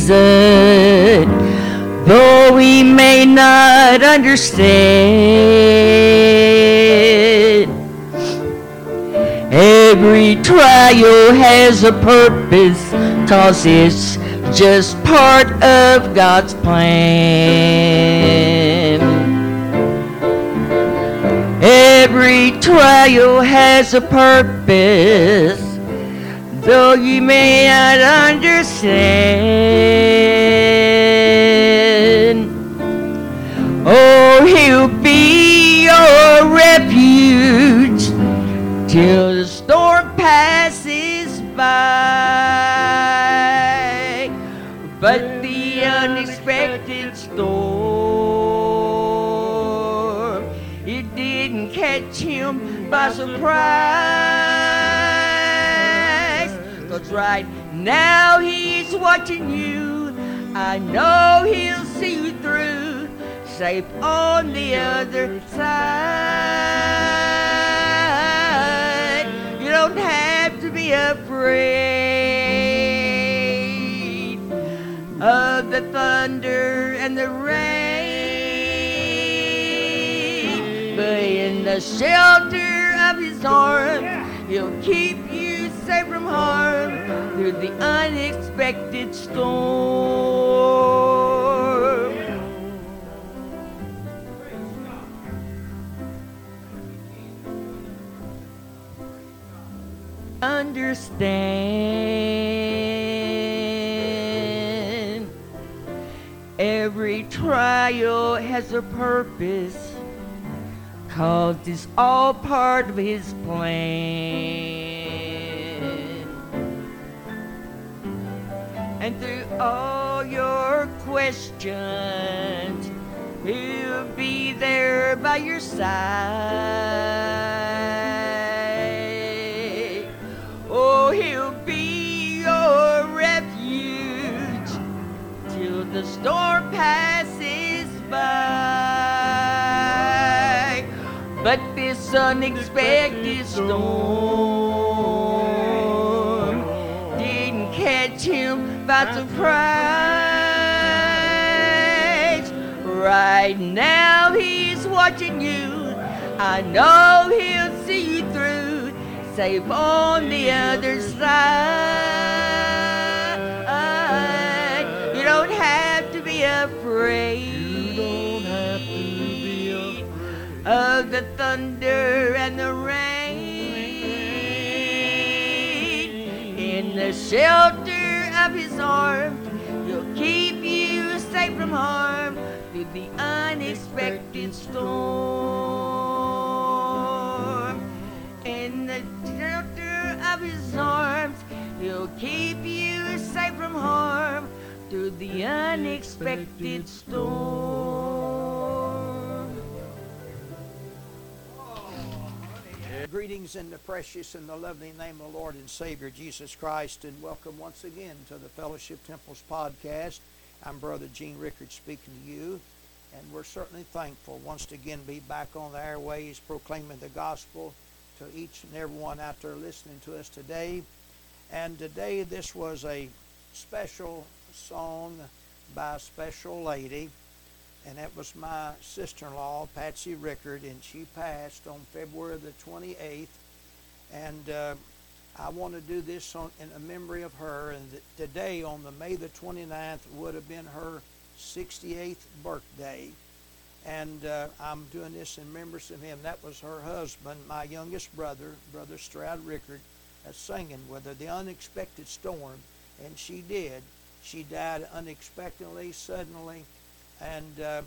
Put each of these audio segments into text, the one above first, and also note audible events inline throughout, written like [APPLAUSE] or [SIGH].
reason, though we may not understand. Every trial has a purpose, cause it's just part of God's plan. Every trial has a purpose, though you may not understand. Oh, he'll be your refuge till the storm passes by. But the unexpected storm, it didn't catch him by surprise. Right now he's watching you. I know he'll see you through, safe on the other side. You don't have to be afraid of the thunder and the rain. But in the shelter of his arms, he'll keep you safe from harm through the unexpected storm. Understand every trial has a purpose, cause it's all part of his plan. And through all your questions, he'll be there by your side. Oh, he'll be your refuge till the storm passes by. But this unexpected storm him by surprise. Right now he's watching you. I know he'll see you through, safe on the other side. You don't have to be afraid. Of the thunder and the rain, in the shelter of his arms, he'll keep you safe from harm through the unexpected storm. In the shelter of his arms, he'll keep you safe from harm through the unexpected storm. Greetings in the precious and the lovely name of the Lord and Savior Jesus Christ, and welcome once again to the Fellowship Temples podcast. I'm Brother Gene Rickard speaking to you, and we're certainly thankful once again to be back on the airways proclaiming the gospel to each and everyone out there listening to us today. And today, this was a special song by a special lady, and that was my sister-in-law, Patsy Rickard, and she passed on February the 28th. And uh, I want to do this on, in a memory of her. And th- today, on the May the 29th, would have been her 68th birthday. And uh, I'm doing this in remembrance of him. That was her husband, my youngest brother, Brother Stroud Rickard, that's singing with her, The Unexpected Storm. And she did. She died unexpectedly, suddenly, and uh,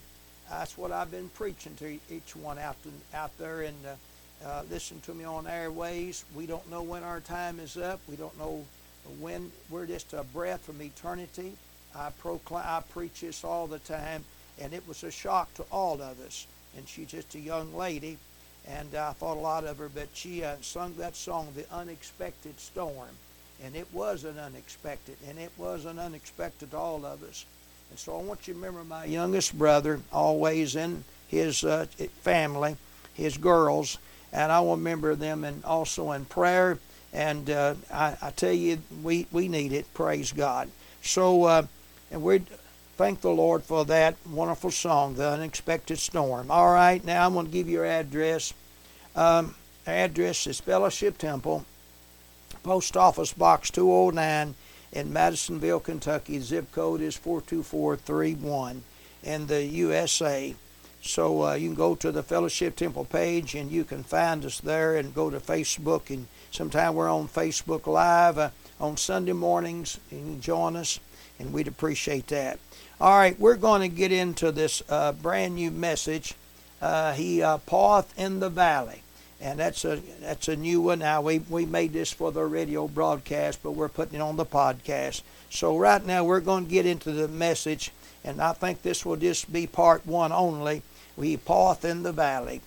that's what I've been preaching to each one out to, out there. And uh, uh, listen to me on airways. We don't know when our time is up. We don't know when we're just a breath from eternity. I proclaim, I preach this all the time, and it was a shock to all of us. And she's just a young lady, and I thought a lot of her. But she uh, sung that song, "The Unexpected Storm." And it was an unexpected, and it was an unexpected to all of us. And so I want you to remember my youngest brother, always in his uh, family, his girls, and I will remember them and also in prayer. And uh, I, I tell you, we, we need it. Praise God. So uh, And we thank the Lord for that wonderful song, The Unexpected Storm. All right, now I'm going to give you your address. Um, address is Fellowship Temple, Post Office Box 209 in Madisonville, Kentucky. Zip code is 42431 in the USA. So uh, you can go to the Fellowship Temple page and you can find us there and go to Facebook. And sometime we're on Facebook Live uh, on Sunday mornings. And you can join us, and we'd appreciate that. All right, we're going to get into this uh, brand new message. Uh, he uh, paweth in the valley and that's a that's a new one. Now we we made this for the radio broadcast, but we're putting it on the podcast. So right now we're going to get into the message, and I think this will just be part one only. We paweth in the valley.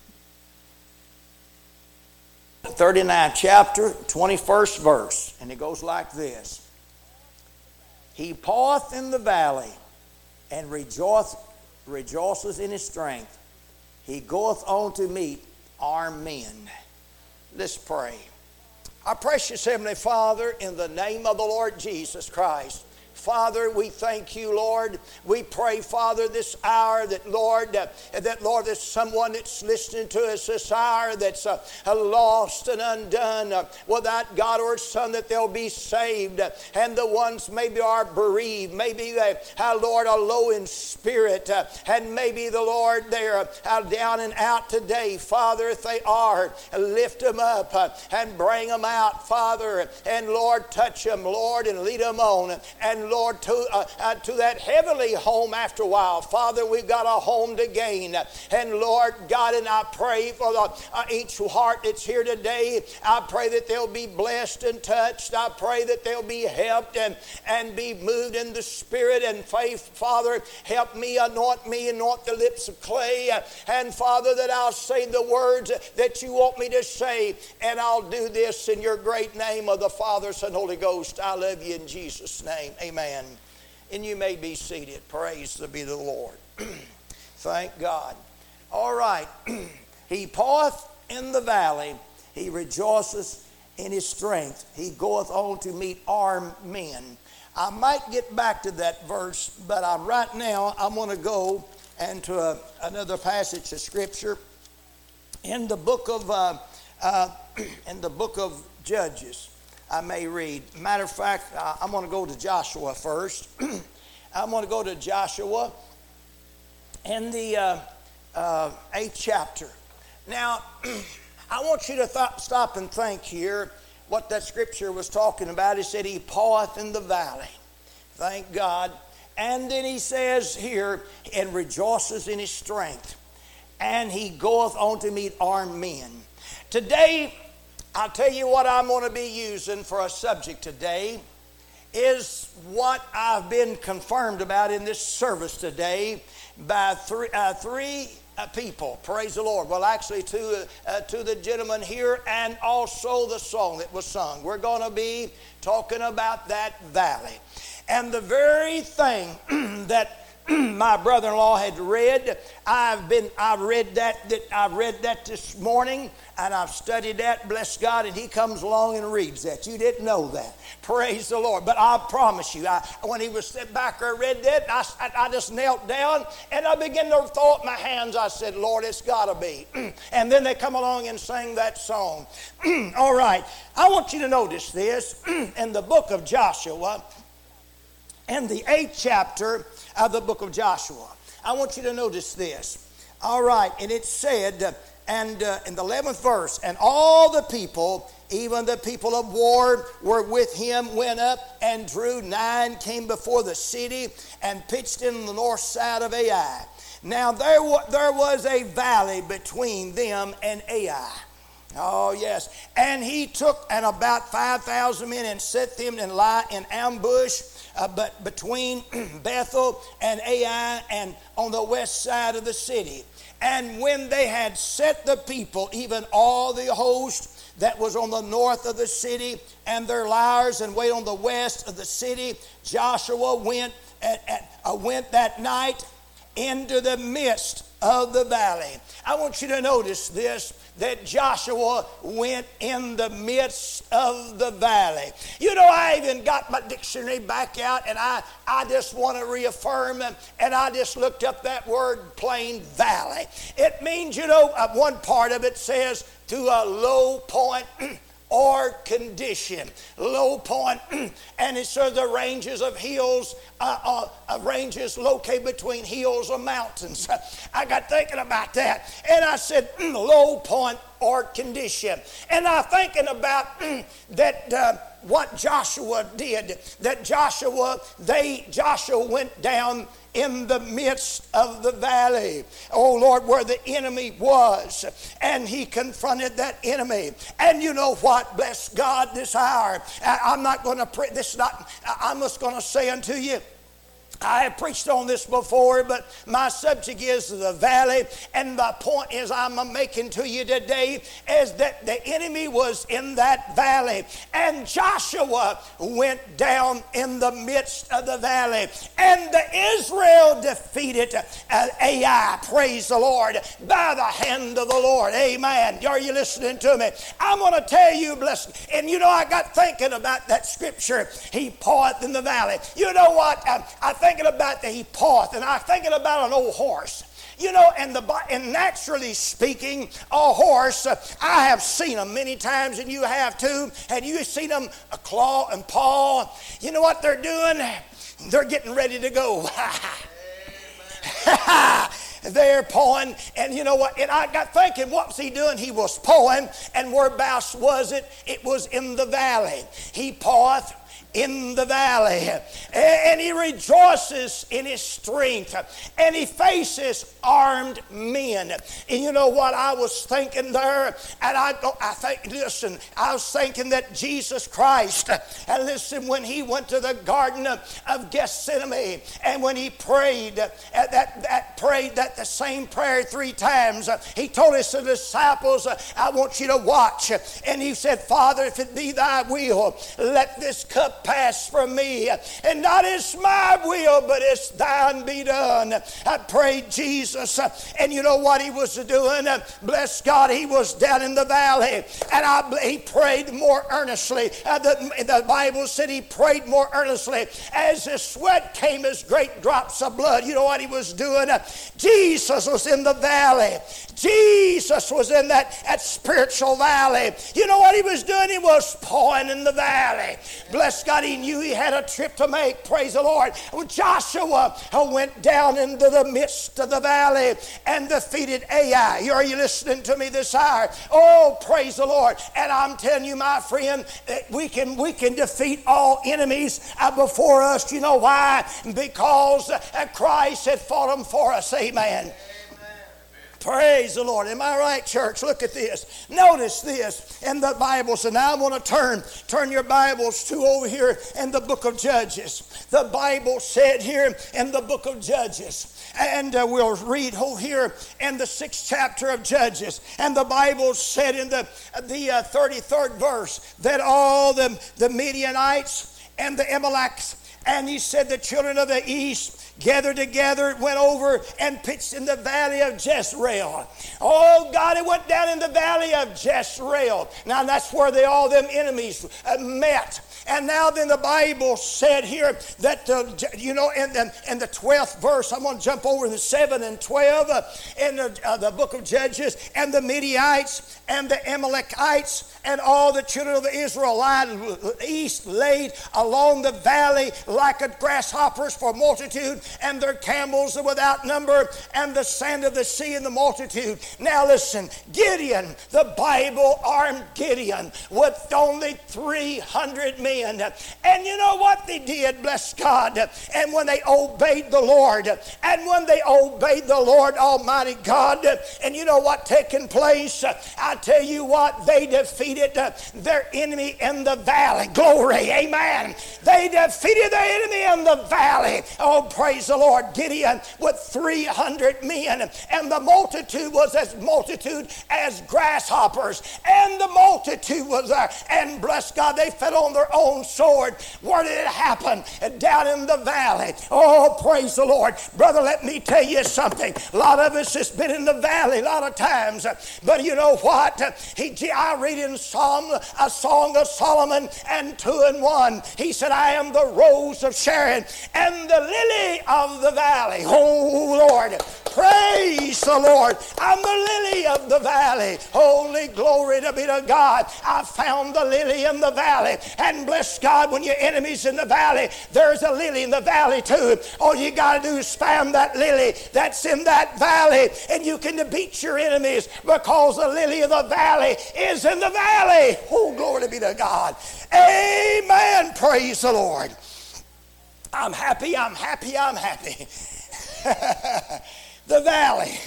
39 chapter, 21st verse, and it goes like this He paweth in the valley and rejoice, rejoices in his strength. He goeth on to meet armed men. Let's pray. Our precious Heavenly Father, in the name of the Lord Jesus Christ, Father, we thank you, Lord. We pray, Father, this hour that, Lord, uh, that, Lord, there's someone that's listening to us this hour that's uh, lost and undone uh, without God or Son, that they'll be saved. And the ones maybe are bereaved, maybe they, uh, Lord, are low in spirit, uh, and maybe the Lord, they're uh, down and out today. Father, if they are, lift them up and bring them out, Father, and Lord, touch them, Lord, and lead them on. And Lord, to, uh, uh, to that heavenly home after a while. Father, we've got a home to gain. And Lord God, and I pray for the, uh, each heart that's here today. I pray that they'll be blessed and touched. I pray that they'll be helped and, and be moved in the spirit and faith. Father, help me, anoint me, anoint the lips of clay. And Father, that I'll say the words that you want me to say. And I'll do this in your great name of the Father, Son, Holy Ghost. I love you in Jesus' name. Amen. Amen. And you may be seated. Praise be the Lord. [CLEARS THROAT] Thank God. All right. [CLEARS THROAT] he paweth in the valley, he rejoices in his strength. He goeth on to meet armed men. I might get back to that verse, but I'm, right now I'm going to go into a, another passage of Scripture in the book of uh, uh, [CLEARS THROAT] in the book of Judges. I may read. Matter of fact, I'm going to go to Joshua first. [CLEARS THROAT] I'm going to go to Joshua in the uh, uh, eighth chapter. Now, [CLEARS THROAT] I want you to th- stop and think here what that scripture was talking about. He said, He paweth in the valley. Thank God. And then he says here, and rejoices in his strength. And he goeth on to meet armed men. Today, I'll tell you what I'm going to be using for a subject today is what I've been confirmed about in this service today by three, uh, three uh, people. Praise the Lord. Well, actually, to, uh, to the gentleman here and also the song that was sung. We're going to be talking about that valley. And the very thing [CLEARS THROAT] that [CLEARS THROAT] my brother-in-law had read. I've been I've read that, that I've read that this morning and I've studied that, bless God, and he comes along and reads that. You didn't know that. Praise the Lord. But I promise you, I, when he was sitting back there read that, I, I just knelt down and I began to throw up my hands. I said, Lord, it's got to be. [CLEARS THROAT] and then they come along and sing that song. [CLEARS THROAT] All right. I want you to notice this in the book of Joshua, in the eighth chapter, of the book of Joshua. I want you to notice this. All right, and it said, and uh, in the 11th verse, and all the people, even the people of war, were with him, went up and drew nine, came before the city, and pitched in the north side of Ai. Now there, there was a valley between them and Ai. Oh, yes. And he took and about 5,000 men and set them in lie in ambush uh, but between [CLEARS THROAT] Bethel and Ai and on the west side of the city. And when they had set the people, even all the host that was on the north of the city, and their liers, and wait on the west of the city, Joshua went at, at, uh, went that night into the midst of the valley. I want you to notice this that Joshua went in the midst of the valley. You know, I even got my dictionary back out and I, I just want to reaffirm and, I just looked up that word plain valley. It means, you know, uh, one part of it says to a low point. [CLEARS THROAT] or condition. Low point, [CLEARS THROAT] and it's so the ranges of hills, uh, uh, uh, ranges located between hills or mountains. [LAUGHS] I got thinking about that, and I said, [CLEARS THROAT] low point or condition. And I'm thinking about [CLEARS THROAT] that. Uh, what Joshua did, that Joshua, they, Joshua went down in the midst of the valley. Oh Lord, where the enemy was. And he confronted that enemy. And you know what? Bless God this hour. I'm not going to pray. This is not, I'm just going to say unto you I have preached on this before, but my subject is the valley, and the point is I'm making to you today is that the enemy was in that valley, and Joshua went down in the midst of the valley, and the Israel defeated uh, Ai. Praise the Lord by the hand of the Lord. Amen. Are you listening to me? I'm going to tell you, bless. And you know, I got thinking about that scripture. He paused in the valley. You know what? I, I thinking about the Hephath, and I'm thinking about an old horse. You know, and the and naturally speaking, a horse, uh, I have seen them many times, and you have too. And you seen them a claw and paw. You know what they're doing? They're getting ready to go. [LAUGHS] they're pawing, and you know what? And I got thinking, what was he doing? He was pawing, and whereabouts was it? It was in the valley. He paweth in the valley. And he rejoices in his strength. And he faces armed men. And you know what I was thinking there? And I, I think, listen, I was thinking that Jesus Christ, and listen, when he went to the Garden of, Gethsemane and when he prayed, uh, that, that prayed that the same prayer three times, he told his disciples, I want you to watch. And he said, Father, if it be thy will, let this cup pass from me. And not as my will, but as thine be done. I prayed Jesus. And you know what he was doing? Bless God, he was down in the valley. And I, he prayed more earnestly. Uh, the, the Bible said he prayed more earnestly. As his sweat came as great drops of blood. You know what he was doing? Jesus was in the valley. Jesus was in that, that spiritual valley. You know what he was doing? He was pawing in the valley. Bless God, he knew he had a trip to make. Praise the Lord. Joshua went down into the midst of the valley and defeated Ai. Are you listening to me this hour? Oh, praise the Lord. And I'm telling you, my friend, we can, we can defeat all enemies uh, before us. You know why? Because uh, Christ had fought them for us. Amen. Praise the Lord. Am I right, church? Look at this. Notice this in the Bible. So now I want to turn, turn your Bibles to over here in the book of Judges. The Bible said here in the book of Judges. And uh, we'll read here in the sixth chapter of Judges. And the Bible said in the, the uh, 33rd verse that all the, the Midianites and the Amalekites, and he said the children of the east gathered together, went over and pitched in the valley of Jezreel. Oh God, it went down in the valley of Jezreel. Now that's where they all them enemies uh, met. And now then the Bible said here that, uh, you know, in the, in the 12th verse, I'm going to jump over the 7 and 12 uh, in the, uh, the book of Judges, and the Midianites and the Amalekites and all the children of the Israelites east laid along the valley like a grasshoppers for multitude, and their camels without number, and the sand of the sea in the multitude. Now listen, Gideon, the Bible armed Gideon with only 300 men sin. And you know what they did, bless God? And when they obeyed the Lord, and when they obeyed the Lord Almighty God, and you know what taking place? I tell you what, they defeated their enemy in the valley. Glory, amen. They defeated their enemy in the valley. Oh, praise the Lord. Gideon with 300 men, and the multitude was as multitude as grasshoppers, and the multitude was there. And bless God, they fell on their own drawn sword. Where did it happen? Down in the valley. Oh, praise the Lord. Brother, let me tell you something. A lot of us has been in the valley a lot of times. But you know what? He, I read in Psalm, a song of Solomon and two and one. He said, I am the rose of Sharon and the lily of the valley. Oh, Lord. Praise the Lord. I'm the lily of the valley. Holy glory to be to God. I found the lily in the valley. And bless God, when your enemy's in the valley, there's a lily in the valley too. All you got to do is spam that lily that's in that valley, and you can defeat your enemies because the lily of the valley is in the valley. Oh, glory be to God. Amen. Praise the Lord. I'm happy, I'm happy, I'm happy. [LAUGHS] the valley.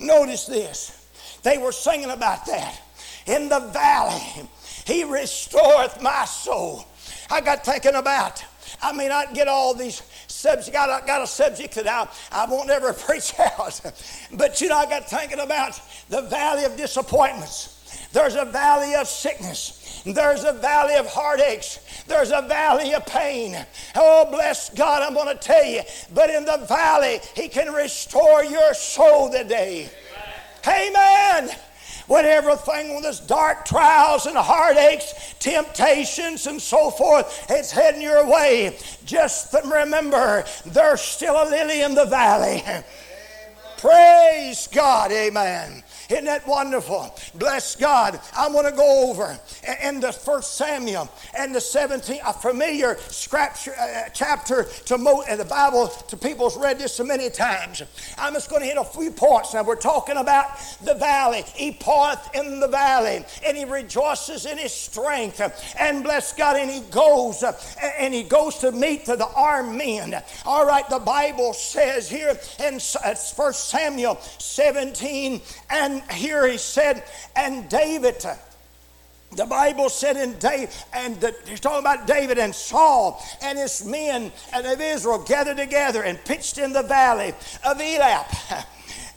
Notice this. They were singing about that. In the valley, he restoreth my soul. I got thinking about, I mean, I get all these subjects, got, got a subject that I, I won't ever [LAUGHS] preach out. But you know, I got thinking about the valley of disappointments. There's a valley of sickness. There's a valley of heartaches. There's a valley of pain. Oh, bless God, I'm going to tell you. But in the valley, He can restore your soul today. Amen. When everything with its dark trials and heartaches, temptations, and so forth, it's heading your way, just remember there's still a lily in the valley. [LAUGHS] Praise God, amen. Isn't that wonderful? Bless God. I want to go over in the First Samuel and the 17th, a familiar scripture, uh, chapter to Mo, uh, the Bible to people's read this so many times. I'm just going to hit a few points. Now we're talking about the valley. He pauseth in the valley and he rejoices in his strength. And bless God, and he goes uh, and he goes to meet the armed men. All right, the Bible says here in First Samuel 17 and here he said, and David. The Bible said in David, and the, he's talking about David and Saul and his men and of Israel gathered together and pitched in the valley of Elah. [LAUGHS]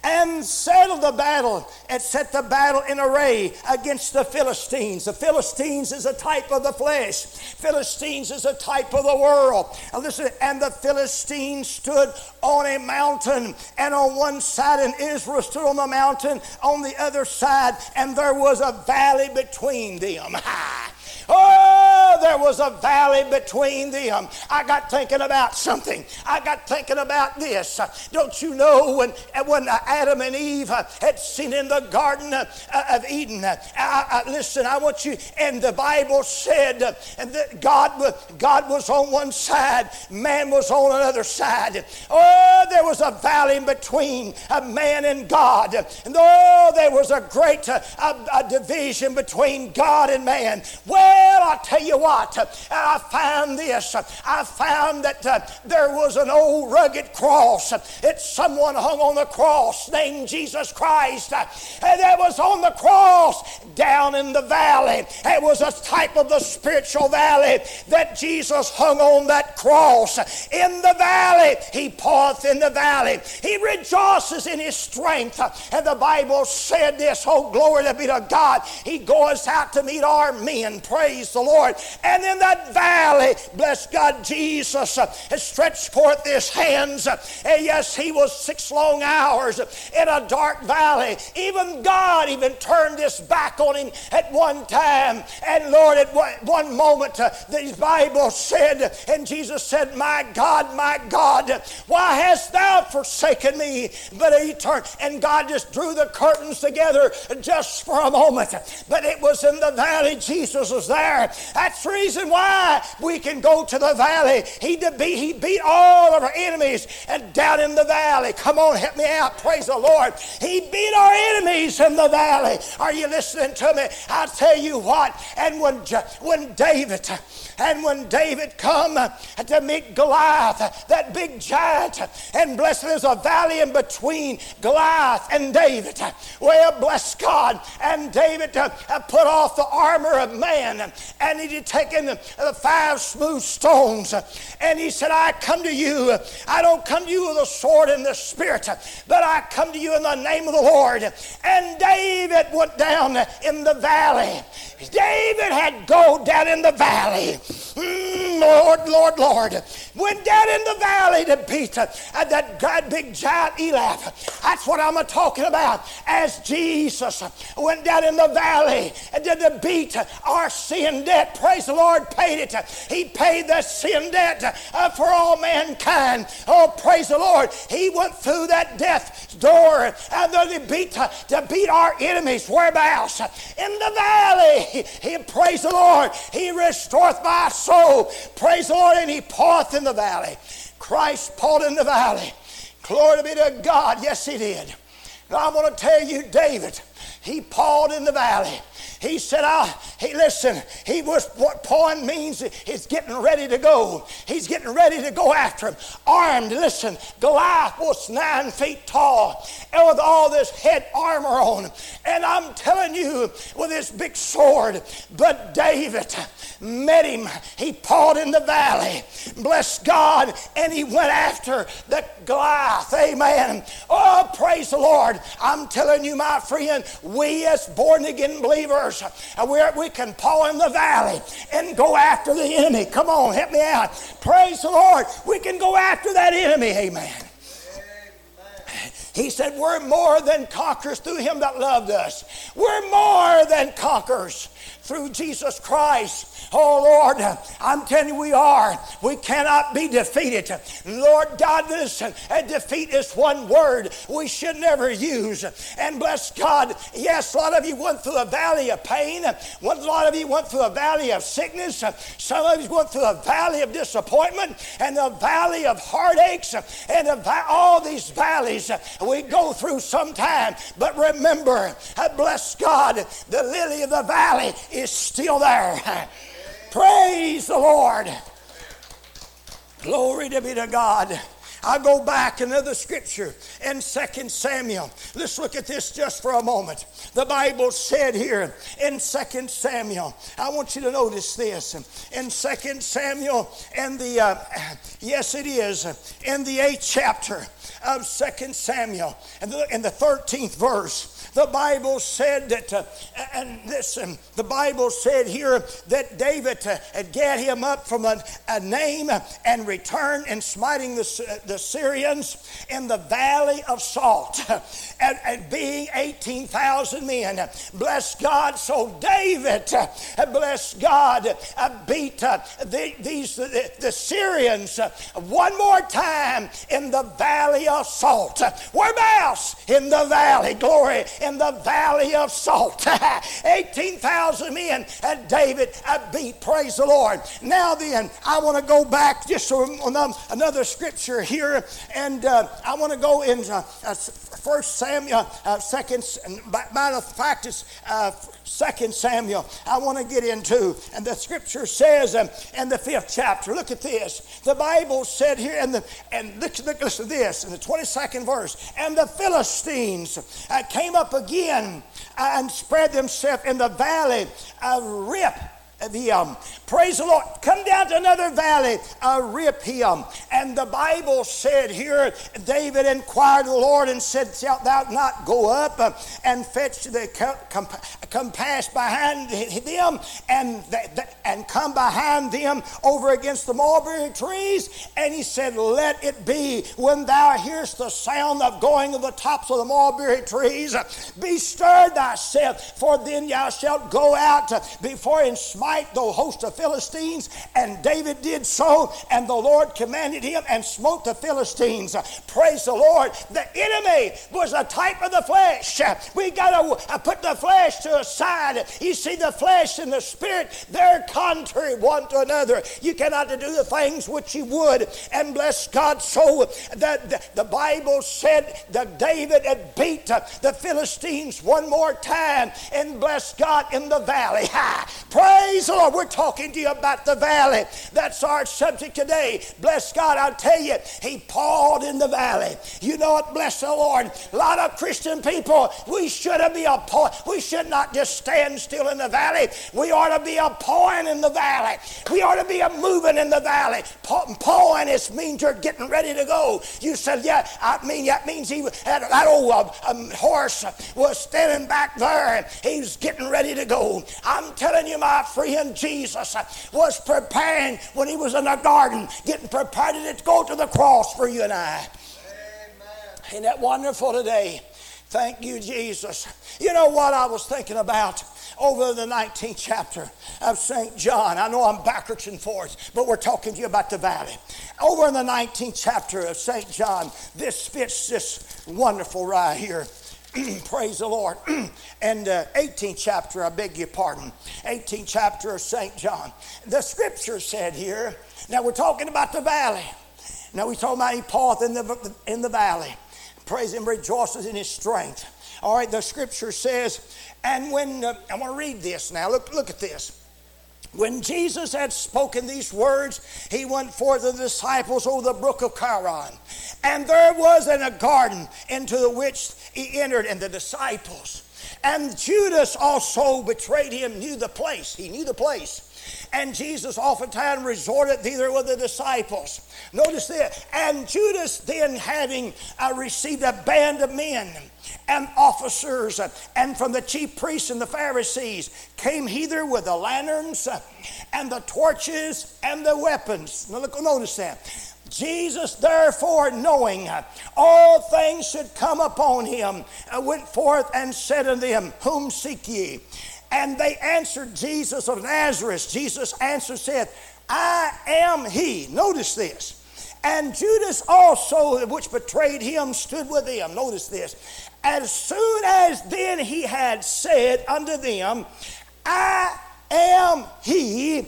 and settled the battle and set the battle in array against the Philistines. The Philistines is a type of the flesh. Philistines is a type of the world. And listen, and the Philistines stood on a mountain, and on one side, and Israel stood on the mountain on the other side, and there was a valley between them. [LAUGHS] Oh, there was a valley between them. I got thinking about something. I got thinking about this. Don't you know when, when Adam and Eve had seen in the Garden of Eden? I, I, listen, I want you, and the Bible said that God, God was on one side, man was on another side. Oh, there was a valley between a man and God. And oh, there was a great a, a division between God and man. Well, well, I tell you what, uh, I found this. Uh, I found that uh, there was an old rugged cross uh, that someone hung on the cross named Jesus Christ. And that was on the cross down in the valley. It was a type of the spiritual valley that Jesus hung on that cross. In the valley, he paused in the valley. He rejoices in his strength. And the Bible said this, oh, glory to be to God. He goes out to meet our men. Praise Praise the Lord. And in that valley, bless God, Jesus uh, has stretched forth his hands. Uh, and yes, he was six long hours in a dark valley. Even God even turned his back on him at one time. And Lord, at one moment, uh, the Bible said, and Jesus said, My God, my God, why hast thou forsaken me? But he turned, and God just drew the curtains together just for a moment. But it was in the valley Jesus was there there. That's the reason why we can go to the valley. He, beat, he beat all of our enemies and down in the valley. Come on, help me out. Praise the Lord. He beat our enemies in the valley. Are you listening to me? I'll tell you what. And when, when David and when David come to meet Goliath, that big giant, and blessed there's a valley in between Goliath and David. Well, bless God. And David uh, put off the armor of man and he had taken the five smooth stones, and he said, I come to you. I don't come to you with a sword and the spirit, but I come to you in the name of the Lord. And David went down in the valley. David had gold down in the valley. Mm, Lord, Lord, Lord. Went down in the valley to beat uh, that God, big giant Eliab. That's what I'm talking about. As Jesus went down in the valley and did the beat our sin debt. Praise the Lord, paid it. He paid the sin debt uh, for all mankind. Oh, praise the Lord. He went through that death door and then he beat to beat our enemies. Whereabouts? In the valley. He, praise the Lord. He restoreth my soul. Praise the Lord. And he poureth in the valley. Christ poured in the valley. Glory be to God. Yes, he did. Now, I'm going to tell you, David, he poured in the valley. He said, I, he, listen, he was, what pouring means he's getting ready to go. He's getting ready to go after him. Armed, listen, Goliath was nine feet tall and with all this head armor on. And I'm telling you, with this big sword, but David met him. He poured in the valley. Bless God. And he went after the Goliath. Amen. Oh, praise the Lord. I'm telling you, my friend, we as born again believers, uh, we we can paw in the valley and go after the enemy. Come on, help me out. Praise the Lord. We can go after that enemy. Amen. He said, We're more than conquerors through him that loved us. We're more than conquerors through Jesus Christ. Oh Lord, I'm telling you, we are. We cannot be defeated. Lord God, listen, defeat is one word we should never use. And bless God, yes, a lot of you went through a valley of pain. A lot of you went through a valley of sickness. Some of you went through a valley of disappointment and a valley of heartaches and all these valleys we go through sometime. But remember, bless God, the lily of the valley is still there. [LAUGHS] Praise the Lord. Glory to be to God. I go back another scripture in 2 Samuel. Let's look at this just for a moment. The Bible said here in 2 Samuel, I want you to notice this. In 2 Samuel, in the, uh, yes, it is, in the eighth chapter of 2 Samuel, in the, in the 13th verse, the Bible said that, uh, and listen, the Bible said here that David uh, had get him up from a, a name and returned and smiting the, the Syrians in the valley of Salt, [LAUGHS] and, and being 18,000 men. Bless God. So David, uh, [LAUGHS] bless God, uh, beat uh, the, these the, the Syrians one more time in the valley of Salt. [LAUGHS] Whereabouts? In the valley. Glory in the valley of salt. 18,000 men and David beat. Praise the Lord. Now then, I want to go back just another scripture here, and uh, I want to go in uh, uh, First Samuel, uh, Second. Matter of fact, it's uh, Second Samuel. I want to get into, and the scripture says um, in the fifth chapter. Look at this. The Bible said here, and the and look, look, listen to this in the twenty second verse. And the Philistines uh, came up again and spread themselves in the valley of Rip the um, praise the Lord. Come down to another valley, uh, Rephium. And the Bible said here, David inquired the Lord and said, Shalt thou not go up and fetch the com- compass behind them and, and come behind them over against the mulberry trees? And he said, Let it be when thou hearest the sound of going of the tops of the mulberry trees, be stirred thyself, for then thou shalt go out before and smite smite the host of Philistines. And David did so, and the Lord commanded him and smote the Philistines. Praise the Lord. The enemy was a type of the flesh. We got to uh, put the flesh to a side. You see, the flesh and the spirit, they're contrary one to another. You cannot do the things which you would. And bless God, so that the, the Bible said that David had beat the Philistines one more time. And bless God in the valley. [LAUGHS] Praise Praise the Lord. We're talking to you about the valley. That's our subject today. Bless God. I'll tell you, he pawed in the valley. You know what? Bless the Lord. A lot of Christian people, we shouldn't be a. We should not just stand still in the valley. We ought to be a pawing in the valley. We ought to be a moving in the valley. Pawing is means you're getting ready to go. You said, yeah, I mean, that means he had that old uh, um, horse was standing back there and he was getting ready to go. I'm telling you, my friend, Jesus uh, was preparing when he was in the garden, getting prepared to go to the cross for you and I. Amen. Ain't that wonderful today? Thank you, Jesus. You know what I was thinking about? over the 19th chapter of St. John. I know I'm backwards and forwards, but we're talking to you about the valley. Over in the 19th chapter of St. John, this fits this wonderful right here. [CLEARS THROAT] Praise the Lord. [CLEARS THROAT] and uh, 18th chapter, I beg your pardon, 18th chapter of St. John. The scripture said here, now we're talking about the valley. Now we talking about he path in the, in the valley. Praise him, rejoices in his strength. All right, the scripture says, and when, uh, I want to read this now. Look, look at this. When Jesus had spoken these words, he went forth the disciples over the brook of Kidron. And there was in a garden into the which he entered, and the disciples. And Judas also betrayed him, knew the place. He knew the place. And Jesus oftentimes resorted thither with the disciples. Notice this. And Judas then having uh, received a band of men and officers and from the chief priests and the Pharisees came hither with the lanterns and the torches and the weapons. Now look, notice that. Jesus, therefore, knowing all things should come upon him, uh, went forth and said unto them, Whom seek ye? And they answered Jesus of Nazareth. Jesus answered, said, I am he. Notice this. And Judas also, which betrayed him, stood with them. Notice this. As soon as then he had said unto them, I am he,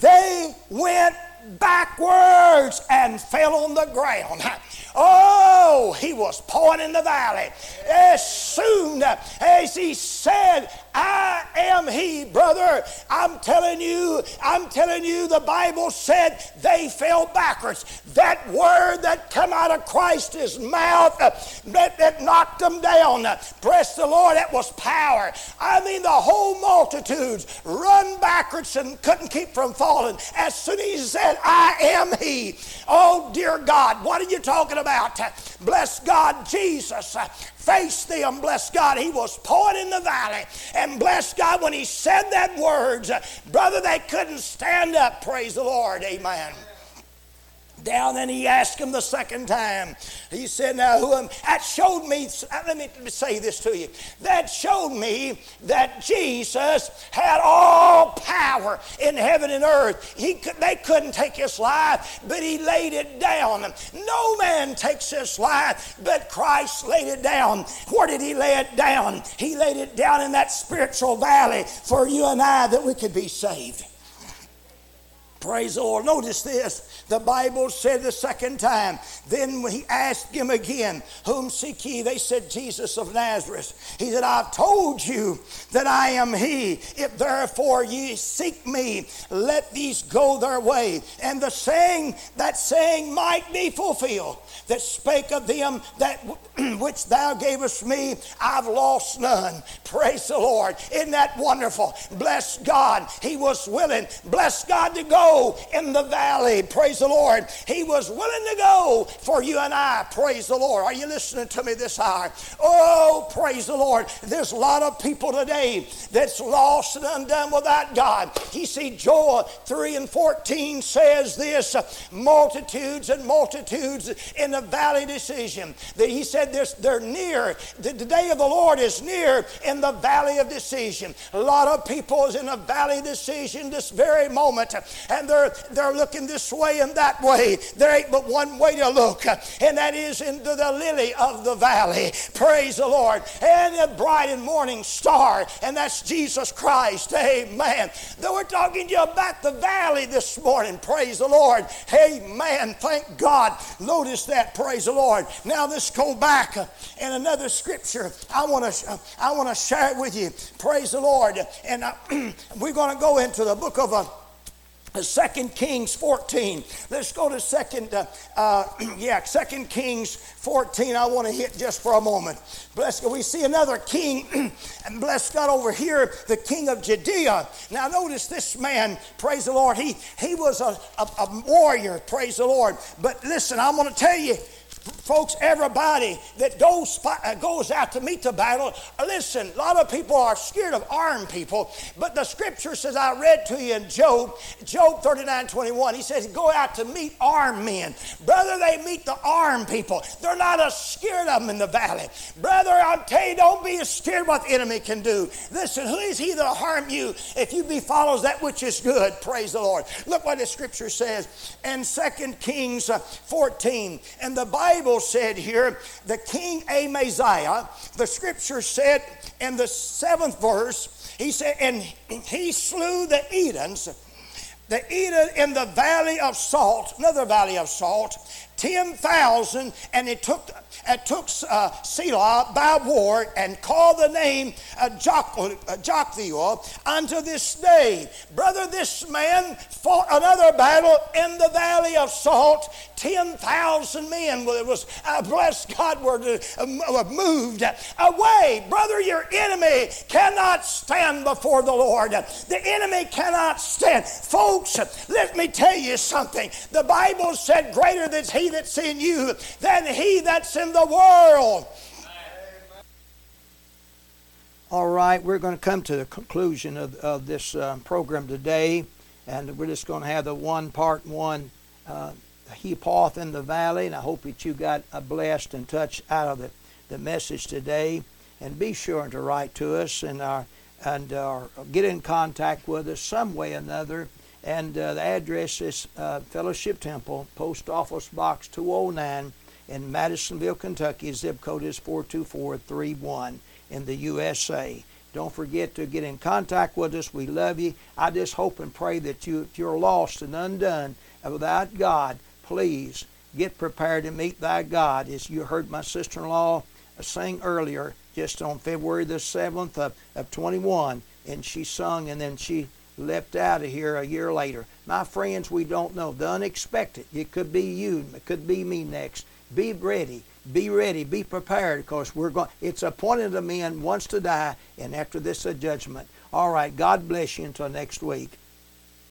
they went backwards and fell on the ground. [LAUGHS] Oh, he was pouring in the valley. As soon as he said, I am he, brother. I'm telling you, I'm telling you, the Bible said they fell backwards. That word that come out of Christ's mouth that, that knocked them down. Bless the Lord, that was power. I mean, the whole multitudes run backwards and couldn't keep from falling. As soon as he said, I am he. Oh, dear God, what are you talking about? Bless God, Jesus face them, bless God. He was poured in the valley. And bless God, when he said that words, brother, they couldn't stand up. Praise the Lord. Amen down and he asked him the second time. He said, Now, who am that showed me, uh, let me say this to you. That showed me that Jesus had all power in heaven and earth. He could, they couldn't take his life, but he laid it down. No man takes his life, but Christ laid it down. Where did he lay it down? He laid it down in that spiritual valley for you and I that we could be saved. Praise the Lord. Notice this. The Bible said the second time. Then he asked him again, Whom seek ye? They said, Jesus of Nazareth. He said, I've told you that I am he. If therefore ye seek me, let these go their way. And the saying, that saying might be fulfilled that spake of them that [CLEARS THROAT] which thou gavest me, I've lost none. Praise the Lord. Isn't that wonderful? Bless God. He was willing. Bless God to go in the valley. Praise the Lord. He was willing to go for you and I. Praise the Lord. Are you listening to me this hour? Oh, praise the Lord. There's a lot of people today that's lost and undone without God. You see, Joel 3 and 14 says this multitudes and multitudes in the valley decision. That he said this, they're near. The, the day of the Lord is near in the valley of decision. A lot of people is in a valley decision this very moment, and they're they're looking this way and that way. There ain't but one way to look, and that is into the lily of the valley. Praise the Lord. And the bright and morning star, and that's Jesus Christ. Amen. Though we're talking to you about the valley this morning. Praise the Lord. Amen. Thank God. Notice that Praise the Lord. Now let's go back uh, in another scripture. I want to uh, I want to share it with you. Praise the Lord. And uh, [CLEARS THROAT] we're going to go into the book of Second Kings 14. Let's go to Second, uh, uh, [CLEARS THROAT] yeah, Second Kings 14. I want to hit just for a moment. Bless God. We see another king, [CLEARS THROAT] and bless God over here, the king of Judea. Now notice this man. Praise the Lord. He he was a, a, a warrior. Praise the Lord. But listen, I'm going to tell you folks, everybody that goes, uh, goes out to meet the battle, uh, listen, a lot of people are scared of armed people, but the scripture says, I read to you in Job, Job 39 21, he says, go out to meet armed men. Brother, they meet the armed people. They're not as scared of them in the valley. Brother, I'll tell you, don't be as scared what the enemy can do. Listen, who is he that'll harm you if you be follows that which is good? Praise the Lord. Look what the scripture says in 2 Kings uh, 14. And the Bible Bible said here, the king Amaziah, the scripture said in the seventh verse, he said, and he slew the Edoms, the Edom in the valley of salt, another valley of salt, 10,000, and it took, it took uh, Selah by war and called the name uh, Joktheel uh, unto this day. Brother, this man fought another battle in the valley of salt. 10,000 men well, it was, uh, bless God, were uh, moved away. Brother, your enemy cannot stand before the Lord. The enemy cannot stand. Folks, let me tell you something. The Bible said, Greater than he that's in you than he that's in the world. All right, we're going to come to the conclusion of, of this uh, program today, and we're just going to have the one part one uh, off in the valley, and I hope that you got a blessed and touch out of the, the message today. And be sure to write to us and our, and uh, get in contact with us some way or another and uh, the address is uh, Fellowship Temple, Post Office Box 209 in Madisonville, Kentucky. Zip code is 42431 in the USA. Don't forget to get in contact with us. We love you. I just hope and pray that you, if you're lost and undone and without God, please get prepared to meet thy God. As you heard my sister in law sing earlier, just on February the 7th of, of 21, and she sung and then she left out of here a year later. My friends, we don't know. The unexpected. It could be you. It could be me next. Be ready. Be ready. Be prepared because we're going. It's appointed a man once to die, and after this a judgment. All right. God bless you until next week.